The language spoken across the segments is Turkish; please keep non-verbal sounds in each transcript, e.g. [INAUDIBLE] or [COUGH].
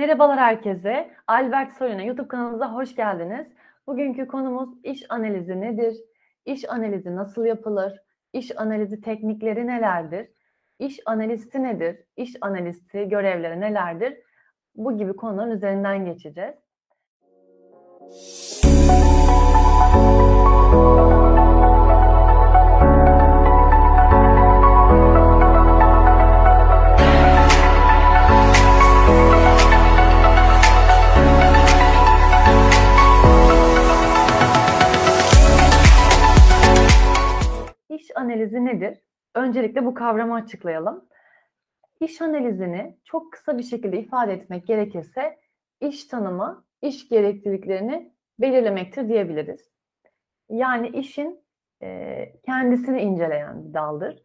Merhabalar herkese. Albert Soyun'a YouTube kanalımıza hoş geldiniz. Bugünkü konumuz iş analizi nedir? İş analizi nasıl yapılır? İş analizi teknikleri nelerdir? İş analisti nedir? İş analisti görevleri nelerdir? Bu gibi konuların üzerinden geçeceğiz. Öncelikle bu kavramı açıklayalım. İş analizini çok kısa bir şekilde ifade etmek gerekirse iş tanımı, iş gerekliliklerini belirlemektir diyebiliriz. Yani işin e, kendisini inceleyen bir daldır.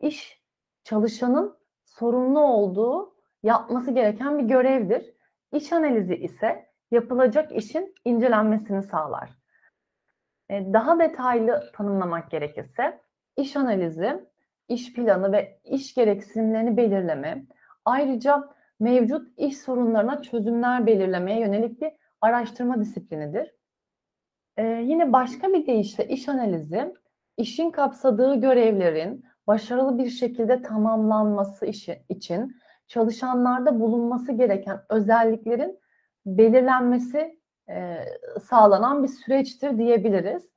İş çalışanın sorumlu olduğu, yapması gereken bir görevdir. İş analizi ise yapılacak işin incelenmesini sağlar. E, daha detaylı tanımlamak gerekirse iş analizi, iş planı ve iş gereksinimlerini belirleme, ayrıca mevcut iş sorunlarına çözümler belirlemeye yönelik bir araştırma disiplinidir. Ee, yine başka bir deyişle iş analizi, işin kapsadığı görevlerin başarılı bir şekilde tamamlanması işi için çalışanlarda bulunması gereken özelliklerin belirlenmesi e, sağlanan bir süreçtir diyebiliriz.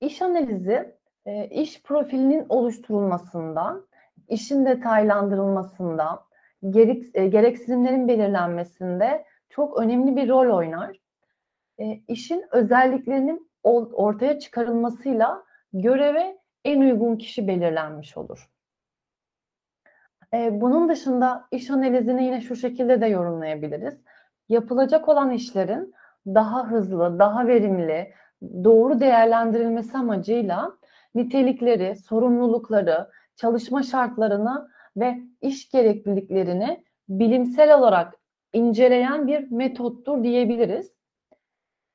İş analizi, e, iş profilinin oluşturulmasında, işin detaylandırılmasında, gerek, e, gereksinimlerin belirlenmesinde çok önemli bir rol oynar. E, işin özelliklerinin ortaya çıkarılmasıyla göreve en uygun kişi belirlenmiş olur. E, bunun dışında iş analizini yine şu şekilde de yorumlayabiliriz. Yapılacak olan işlerin daha hızlı, daha verimli, doğru değerlendirilmesi amacıyla nitelikleri, sorumlulukları, çalışma şartlarını ve iş gerekliliklerini bilimsel olarak inceleyen bir metottur diyebiliriz.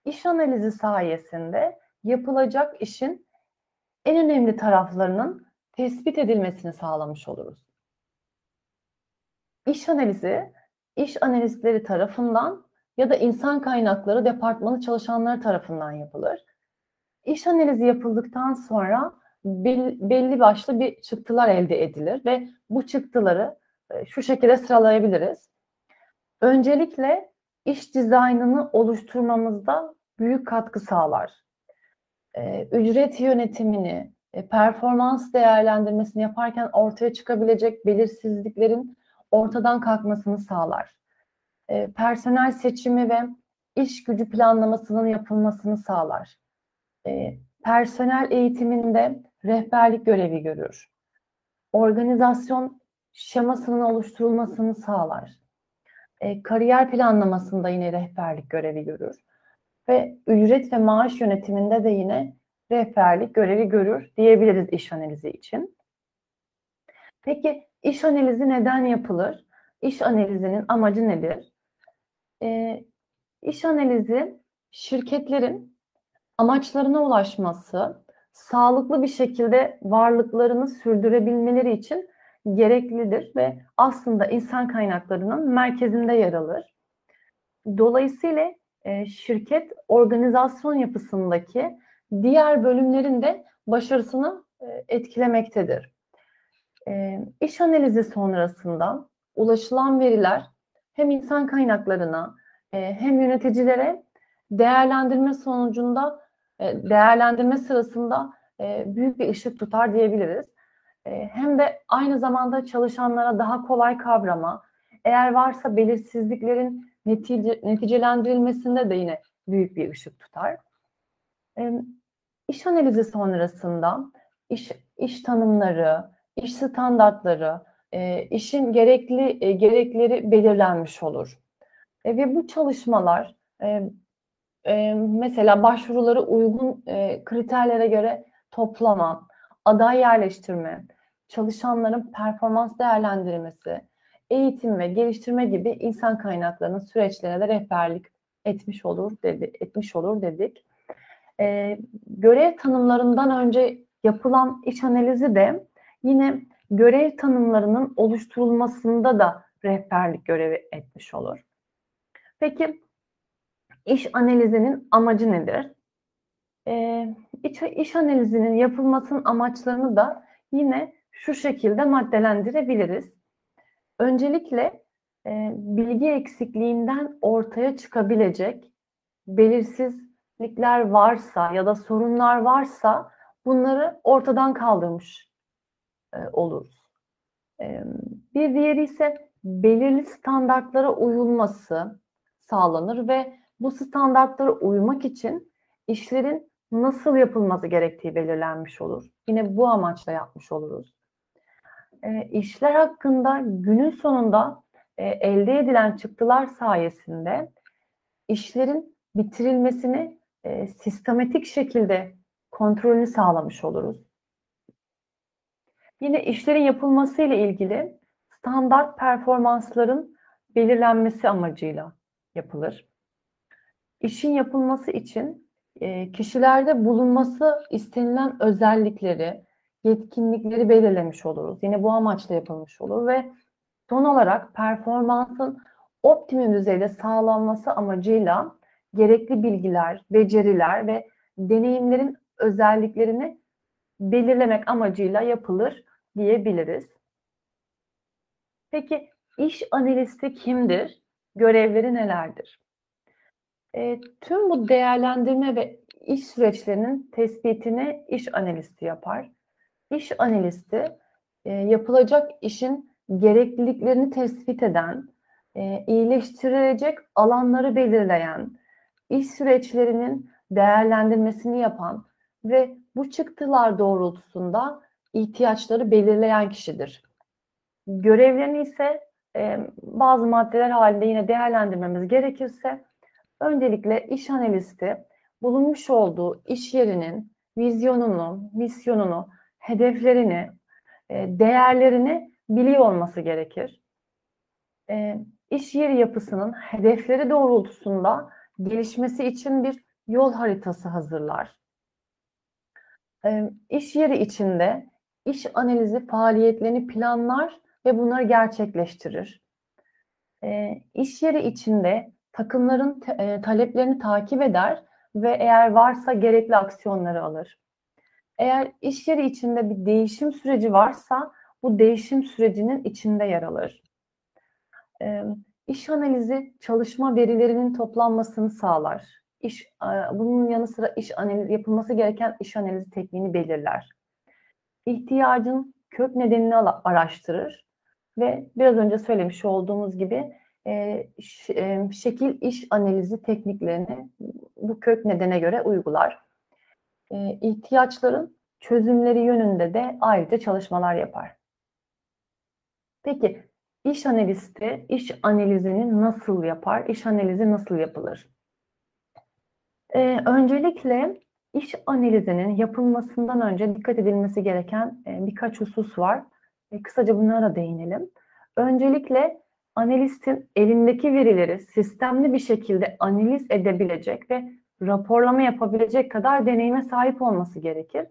İş analizi sayesinde yapılacak işin en önemli taraflarının tespit edilmesini sağlamış oluruz. İş analizi, iş analistleri tarafından ya da insan kaynakları departmanı çalışanları tarafından yapılır. İş analizi yapıldıktan sonra belli başlı bir çıktılar elde edilir ve bu çıktıları e, şu şekilde sıralayabiliriz. Öncelikle iş dizaynını oluşturmamızda büyük katkı sağlar. E, ücret yönetimini, e, performans değerlendirmesini yaparken ortaya çıkabilecek belirsizliklerin ortadan kalkmasını sağlar. Personel seçimi ve iş gücü planlamasının yapılmasını sağlar. Personel eğitiminde rehberlik görevi görür. Organizasyon şemasının oluşturulmasını sağlar. E, kariyer planlamasında yine rehberlik görevi görür. Ve ücret ve maaş yönetiminde de yine rehberlik görevi görür diyebiliriz iş analizi için. Peki iş analizi neden yapılır? İş analizinin amacı nedir? E, iş analizi şirketlerin amaçlarına ulaşması, sağlıklı bir şekilde varlıklarını sürdürebilmeleri için gereklidir ve aslında insan kaynaklarının merkezinde yer alır. Dolayısıyla e, şirket organizasyon yapısındaki diğer bölümlerin de başarısını e, etkilemektedir. E, iş analizi sonrasında ulaşılan veriler hem insan kaynaklarına hem yöneticilere değerlendirme sonucunda değerlendirme sırasında e, büyük bir ışık tutar diyebiliriz. E, hem de aynı zamanda çalışanlara daha kolay kavrama, eğer varsa belirsizliklerin netice, neticelendirilmesinde de yine büyük bir ışık tutar. İş analizi sonrasında iş, iş tanımları, iş standartları, işin gerekli gerekleri belirlenmiş olur. Ve bu çalışmalar e, mesela başvuruları uygun e, kriterlere göre toplama, aday yerleştirme, çalışanların performans değerlendirmesi, eğitim ve geliştirme gibi insan kaynaklarının süreçlerine de rehberlik etmiş olur dedi, etmiş olur dedik. E, görev tanımlarından önce yapılan iş analizi de yine görev tanımlarının oluşturulmasında da rehberlik görevi etmiş olur. Peki iş analizinin amacı nedir? Ee, iş, iş analizinin yapılmasının amaçlarını da yine şu şekilde maddelendirebiliriz. Öncelikle e, bilgi eksikliğinden ortaya çıkabilecek belirsizlikler varsa ya da sorunlar varsa bunları ortadan kaldırmış e, oluruz. E, bir diğeri ise belirli standartlara uyulması sağlanır ve bu standartlara uymak için işlerin nasıl yapılması gerektiği belirlenmiş olur. Yine bu amaçla yapmış oluruz. E, işler hakkında günün sonunda e, elde edilen çıktılar sayesinde işlerin bitirilmesini e, sistematik şekilde kontrolünü sağlamış oluruz. Yine işlerin yapılması ile ilgili standart performansların belirlenmesi amacıyla yapılır. İşin yapılması için e, kişilerde bulunması istenilen özellikleri, yetkinlikleri belirlemiş oluruz. Yine bu amaçla yapılmış olur ve son olarak performansın optimum düzeyde sağlanması amacıyla gerekli bilgiler, beceriler ve deneyimlerin özelliklerini belirlemek amacıyla yapılır diyebiliriz. Peki iş analisti kimdir? Görevleri nelerdir? E, tüm bu değerlendirme ve iş süreçlerinin tespitini iş analisti yapar. İş analisti e, yapılacak işin gerekliliklerini tespit eden, e, iyileştirilecek alanları belirleyen, iş süreçlerinin değerlendirmesini yapan ve bu çıktılar doğrultusunda ihtiyaçları belirleyen kişidir. Görevlerini ise e, bazı maddeler halinde yine değerlendirmemiz gerekirse öncelikle iş analisti bulunmuş olduğu iş yerinin vizyonunu, misyonunu, hedeflerini, e, değerlerini biliyor olması gerekir. E, iş yeri yapısının hedefleri doğrultusunda gelişmesi için bir yol haritası hazırlar. E, iş yeri içinde iş analizi faaliyetlerini planlar ve bunları gerçekleştirir. İş yeri içinde takımların e, taleplerini takip eder ve eğer varsa gerekli aksiyonları alır. Eğer iş yeri içinde bir değişim süreci varsa bu değişim sürecinin içinde yer alır. E, iş analizi çalışma verilerinin toplanmasını sağlar. İş, e, bunun yanı sıra iş analizi yapılması gereken iş analizi tekniğini belirler. İhtiyacın kök nedenini araştırır ve biraz önce söylemiş olduğumuz gibi e, şekil iş analizi tekniklerini bu kök nedene göre uygular. E, ihtiyaçların çözümleri yönünde de ayrıca çalışmalar yapar. Peki iş analisti iş analizini nasıl yapar? İş analizi nasıl yapılır? Ee, öncelikle iş analizinin yapılmasından önce dikkat edilmesi gereken e, birkaç husus var. E, kısaca bunlara değinelim. Öncelikle analistin elindeki verileri sistemli bir şekilde analiz edebilecek ve raporlama yapabilecek kadar deneyime sahip olması gerekir.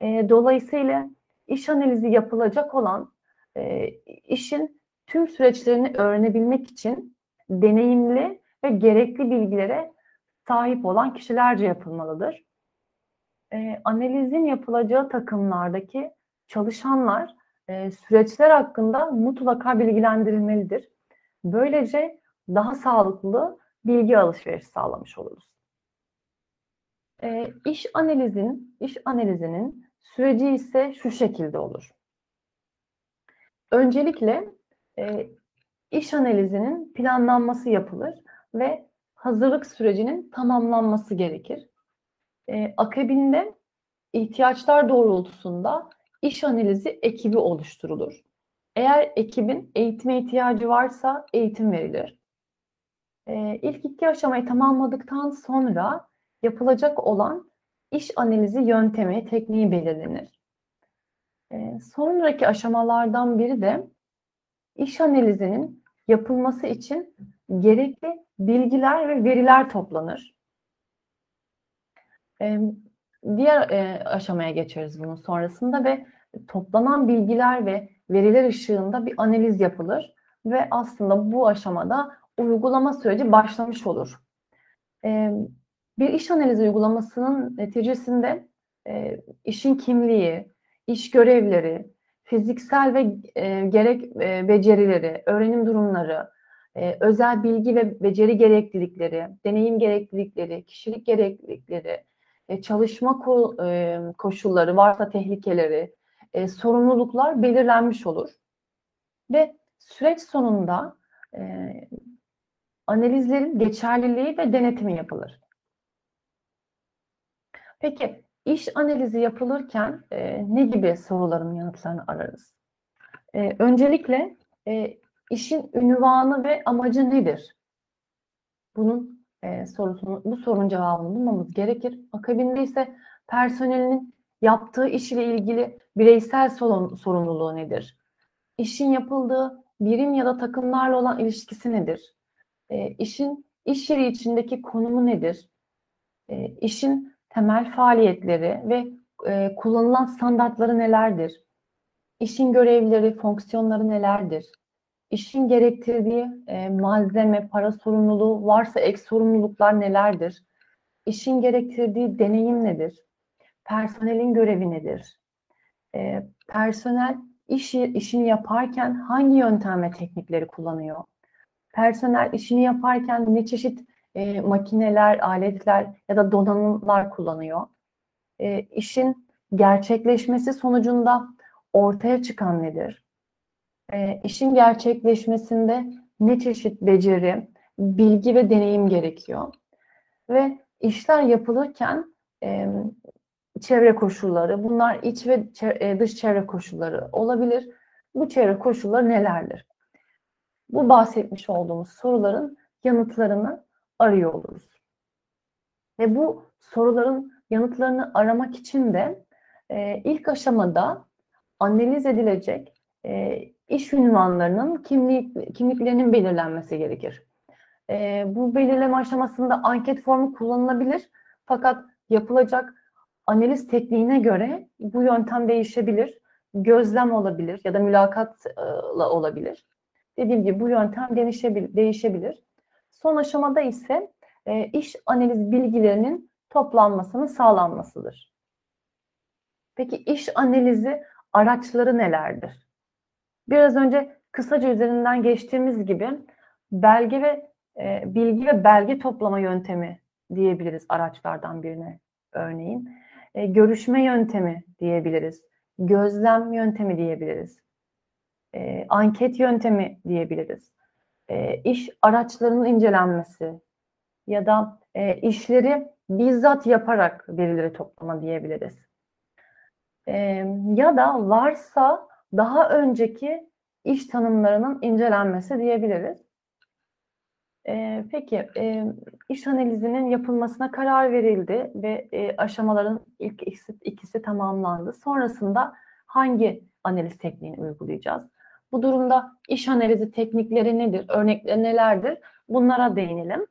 E, dolayısıyla iş analizi yapılacak olan e, işin tüm süreçlerini öğrenebilmek için deneyimli ve gerekli bilgilere sahip olan kişilerce yapılmalıdır. E, analizin yapılacağı takımlardaki çalışanlar e, süreçler hakkında mutlaka bilgilendirilmelidir. Böylece daha sağlıklı bilgi alışverişi sağlamış oluruz. E, iş analizin, iş analizinin süreci ise şu şekilde olur. Öncelikle e, iş analizinin planlanması yapılır ve hazırlık sürecinin tamamlanması gerekir. E, akabinde ihtiyaçlar doğrultusunda iş analizi ekibi oluşturulur. Eğer ekibin eğitime ihtiyacı varsa eğitim verilir. E, ilk iki aşamayı tamamladıktan sonra yapılacak olan iş analizi yöntemi, tekniği belirlenir. E, sonraki aşamalardan biri de iş analizinin yapılması için gerekli bilgiler ve veriler toplanır. Diğer e, aşamaya geçeriz bunun sonrasında ve toplanan bilgiler ve veriler ışığında bir analiz yapılır. ve aslında bu aşamada uygulama süreci başlamış olur. E, bir iş analizi uygulamasının neticesinde e, işin kimliği, iş görevleri, fiziksel ve e, gerek e, becerileri, öğrenim durumları, e, özel bilgi ve beceri gereklilikleri, deneyim gereklilikleri, kişilik gereklilikleri, e, çalışma e, koşulları, varsa tehlikeleri, e, sorumluluklar belirlenmiş olur. Ve süreç sonunda analizlerin geçerliliği ve denetimi yapılır. Peki iş analizi yapılırken e, ne gibi soruların yanıtlarını ararız? E, öncelikle e, işin ünvanı ve amacı nedir? Bunun e, sorusunu, bu sorunun cevabını bulmamız gerekir. Akabinde ise personelinin yaptığı iş ile ilgili bireysel sorumluluğu nedir? İşin yapıldığı birim ya da takımlarla olan ilişkisi nedir? E, işin iş yeri içindeki konumu nedir? E, işin temel faaliyetleri ve e, kullanılan standartları nelerdir? İşin görevleri, fonksiyonları nelerdir? İşin gerektirdiği e, malzeme, para sorumluluğu varsa ek sorumluluklar nelerdir? İşin gerektirdiği deneyim nedir? Personelin görevi nedir? E, personel iş, işini yaparken hangi yöntem ve teknikleri kullanıyor? Personel işini yaparken ne çeşit e, makineler, aletler ya da donanımlar kullanıyor? E, işin gerçekleşmesi sonucunda ortaya çıkan nedir? E, işin gerçekleşmesinde ne çeşit beceri, bilgi ve deneyim gerekiyor? Ve işler yapılırken e, çevre koşulları, bunlar iç ve e, dış çevre koşulları olabilir. Bu çevre koşulları nelerdir? Bu bahsetmiş olduğumuz soruların yanıtlarını arıyor oluruz. Ve bu soruların yanıtlarını aramak için de e, ilk aşamada analiz edilecek e, iş ünvanlarının kimlik, kimliklerinin belirlenmesi gerekir. E, bu belirleme aşamasında anket formu kullanılabilir fakat yapılacak analiz tekniğine göre bu yöntem değişebilir. Gözlem olabilir ya da mülakatla olabilir. Dediğim gibi bu yöntem değişebilir. Son aşamada ise e, iş analiz bilgilerinin toplanmasının sağlanmasıdır. Peki iş analizi araçları nelerdir? Biraz önce kısaca üzerinden geçtiğimiz gibi belge ve e, bilgi ve belge toplama yöntemi diyebiliriz araçlardan birine örneğin. E, görüşme yöntemi diyebiliriz. Gözlem yöntemi diyebiliriz. E, anket yöntemi diyebiliriz. E, iş araçlarının incelenmesi ya da e, işleri bizzat yaparak verileri toplama diyebiliriz. E, ya da varsa daha önceki iş tanımlarının incelenmesi diyebiliriz. E, peki e, iş analizinin yapılmasına karar verildi ve e, aşamaların ilk ikisi, ikisi tamamlandı. Sonrasında hangi analiz tekniğini uygulayacağız? Bu durumda iş analizi teknikleri nedir, örnekleri nelerdir? Bunlara değinelim.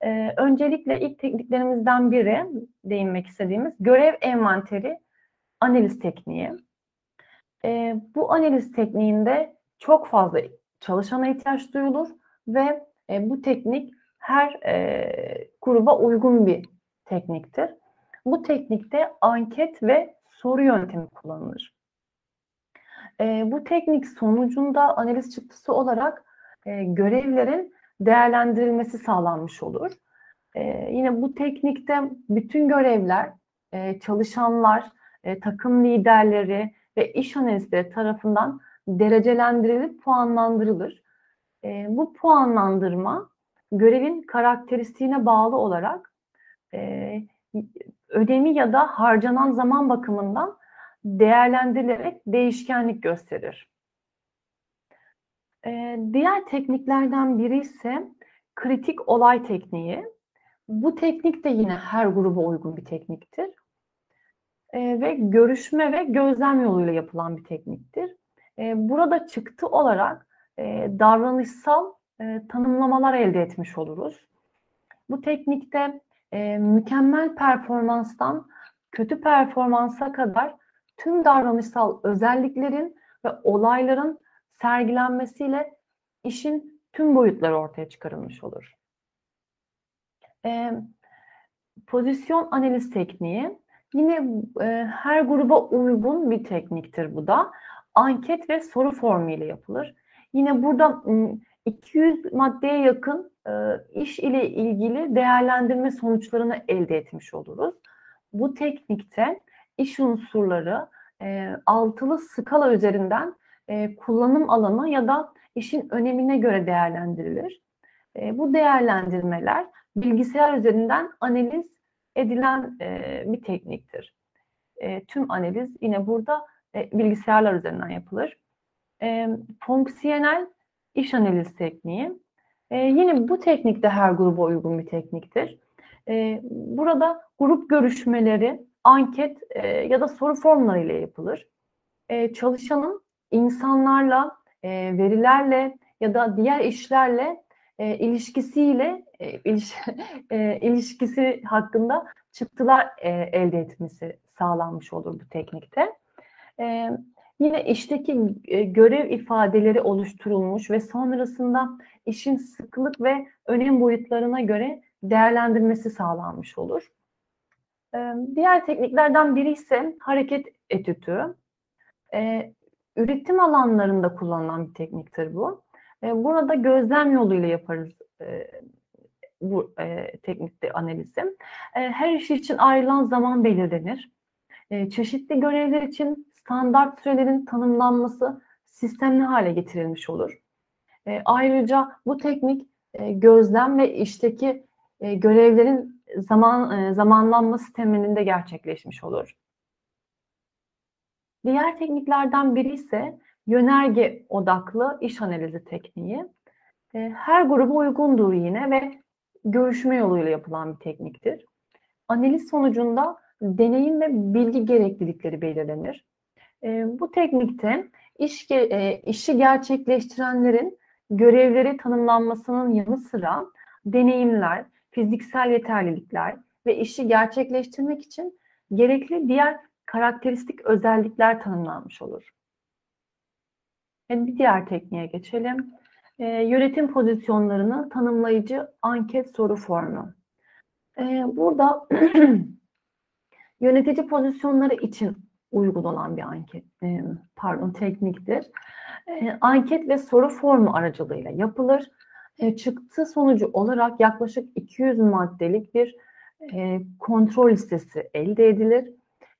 Ee, öncelikle ilk tekniklerimizden biri değinmek istediğimiz görev envanteri analiz tekniği. Ee, bu analiz tekniğinde çok fazla çalışana ihtiyaç duyulur ve e, bu teknik her e, gruba uygun bir tekniktir. Bu teknikte anket ve soru yöntemi kullanılır. E, bu teknik sonucunda analiz çıktısı olarak e, görevlerin değerlendirilmesi sağlanmış olur. E, yine bu teknikte bütün görevler, e, çalışanlar, e, takım liderleri ve iş analistleri tarafından derecelendirilip puanlandırılır. E, bu puanlandırma görevin karakteristiğine bağlı olarak e, ödemi ya da harcanan zaman bakımından değerlendirilerek değişkenlik gösterir. Ee, diğer tekniklerden biri ise kritik olay tekniği. Bu teknik de yine her gruba uygun bir tekniktir. Ee, ve görüşme ve gözlem yoluyla yapılan bir tekniktir. Ee, burada çıktı olarak e, davranışsal e, tanımlamalar elde etmiş oluruz. Bu teknikte e, mükemmel performanstan kötü performansa kadar tüm davranışsal özelliklerin ve olayların sergilenmesiyle işin tüm boyutları ortaya çıkarılmış olur. E, pozisyon analiz tekniği yine e, her gruba uygun bir tekniktir bu da. Anket ve soru formu ile yapılır. Yine burada 200 maddeye yakın e, iş ile ilgili değerlendirme sonuçlarını elde etmiş oluruz. Bu teknikte iş unsurları e, altılı skala üzerinden e, kullanım alanı ya da işin önemine göre değerlendirilir. E, bu değerlendirmeler bilgisayar üzerinden analiz edilen e, bir tekniktir. E, tüm analiz yine burada e, bilgisayarlar üzerinden yapılır. E, fonksiyonel iş analiz tekniği. E, yine bu teknik de her gruba uygun bir tekniktir. E, burada grup görüşmeleri, anket e, ya da soru formları ile yapılır. E, çalışanın insanlarla, e, verilerle ya da diğer işlerle e, ilişkisiyle e, [LAUGHS] e, ilişkisi hakkında çıktılar e, elde etmesi sağlanmış olur bu teknikte. E, yine işteki e, görev ifadeleri oluşturulmuş ve sonrasında işin sıklık ve önem boyutlarına göre değerlendirmesi sağlanmış olur. E, diğer tekniklerden biri ise hareket etütü. E, üretim alanlarında kullanılan bir tekniktir bu. E, burada gözlem yoluyla yaparız e, bu e, teknikte analizi. Her iş için ayrılan zaman belirlenir. Çeşitli görevler için standart sürelerin tanımlanması sistemli hale getirilmiş olur. Ayrıca bu teknik gözlem ve işteki görevlerin zaman e, zamanlanması temelinde gerçekleşmiş olur. Diğer tekniklerden biri ise yönerge odaklı iş analizi tekniği. E, her gruba uygundur yine ve görüşme yoluyla yapılan bir tekniktir. Analiz sonucunda deneyim ve bilgi gereklilikleri belirlenir. E, bu teknikte iş, e, işi gerçekleştirenlerin görevleri tanımlanmasının yanı sıra deneyimler, fiziksel yeterlilikler ve işi gerçekleştirmek için gerekli diğer karakteristik özellikler tanımlanmış olur. Bir diğer tekniğe geçelim. E, yönetim pozisyonlarını tanımlayıcı anket soru formu. E, burada [CLEARS THROAT] yönetici pozisyonları için uygun olan bir anket, e, pardon tekniktir. E, anket ve soru formu aracılığıyla yapılır. E, çıktı sonucu olarak yaklaşık 200 maddelik bir e, kontrol listesi elde edilir.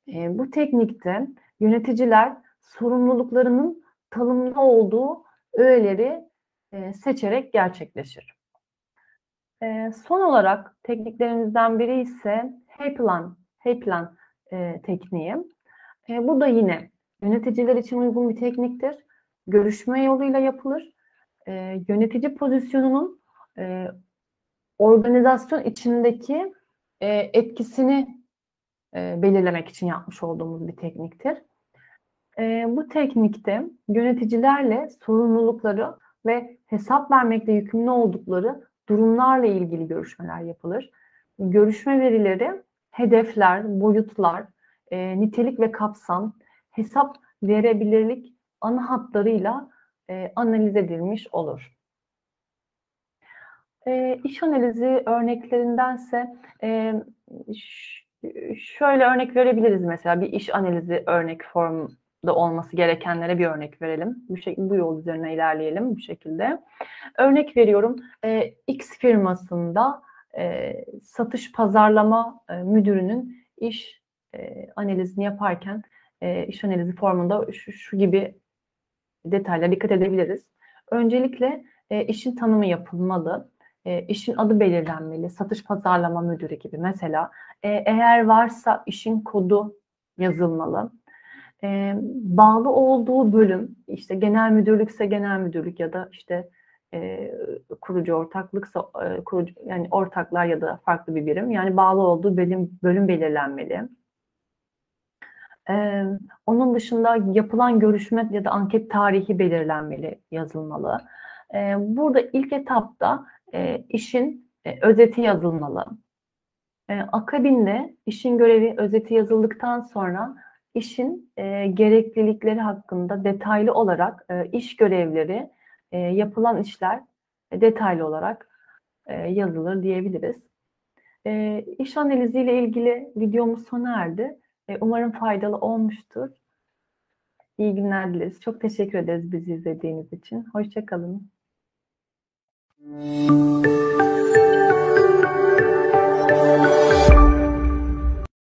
E, bu teknikte yöneticiler sorumluluklarının tanımlı olduğu öğeleri e, seçerek gerçekleşir. E, son olarak tekniklerimizden biri ise H-Plan, H-Plan e, tekniği. E, bu da yine yöneticiler için uygun bir tekniktir. Görüşme yoluyla yapılır. Yönetici pozisyonunun organizasyon içindeki etkisini belirlemek için yapmış olduğumuz bir tekniktir. E, bu teknikte yöneticilerle sorumlulukları ve hesap vermekle yükümlü oldukları durumlarla ilgili görüşmeler yapılır. Görüşme verileri, hedefler, boyutlar, e, nitelik ve kapsam, hesap verebilirlik ana hatlarıyla e, analiz edilmiş olur. E, iş analizi örneklerindense e, şöyle örnek verebiliriz mesela bir iş analizi örnek form da olması gerekenlere bir örnek verelim. Bu, şey, bu yol üzerine ilerleyelim bu şekilde. Örnek veriyorum. E, X firmasında e, satış pazarlama e, müdürünün iş e, analizini yaparken e, iş analizi formunda şu, şu gibi detaylara dikkat edebiliriz. Öncelikle e, işin tanımı yapılmalı. E, işin adı belirlenmeli. Satış pazarlama müdürü gibi mesela. E, eğer varsa işin kodu yazılmalı e, bağlı olduğu bölüm işte genel müdürlükse genel müdürlük ya da işte e, kurucu ortaklıksa e, kurucu yani ortaklar ya da farklı bir birim yani bağlı olduğu bölüm bölüm belirlenmeli. Ee, onun dışında yapılan görüşme ya da anket tarihi belirlenmeli, yazılmalı. Ee, burada ilk etapta e, işin e, özeti yazılmalı. E, akabinde işin görevi özeti yazıldıktan sonra işin e, gereklilikleri hakkında detaylı olarak e, iş görevleri e, yapılan işler e, detaylı olarak e, yazılır diyebiliriz. E, iş analiziyle ilgili videomuz sona erdi. E, umarım faydalı olmuştur. İyi günler dileriz. Çok teşekkür ederiz bizi izlediğiniz için. Hoşçakalın.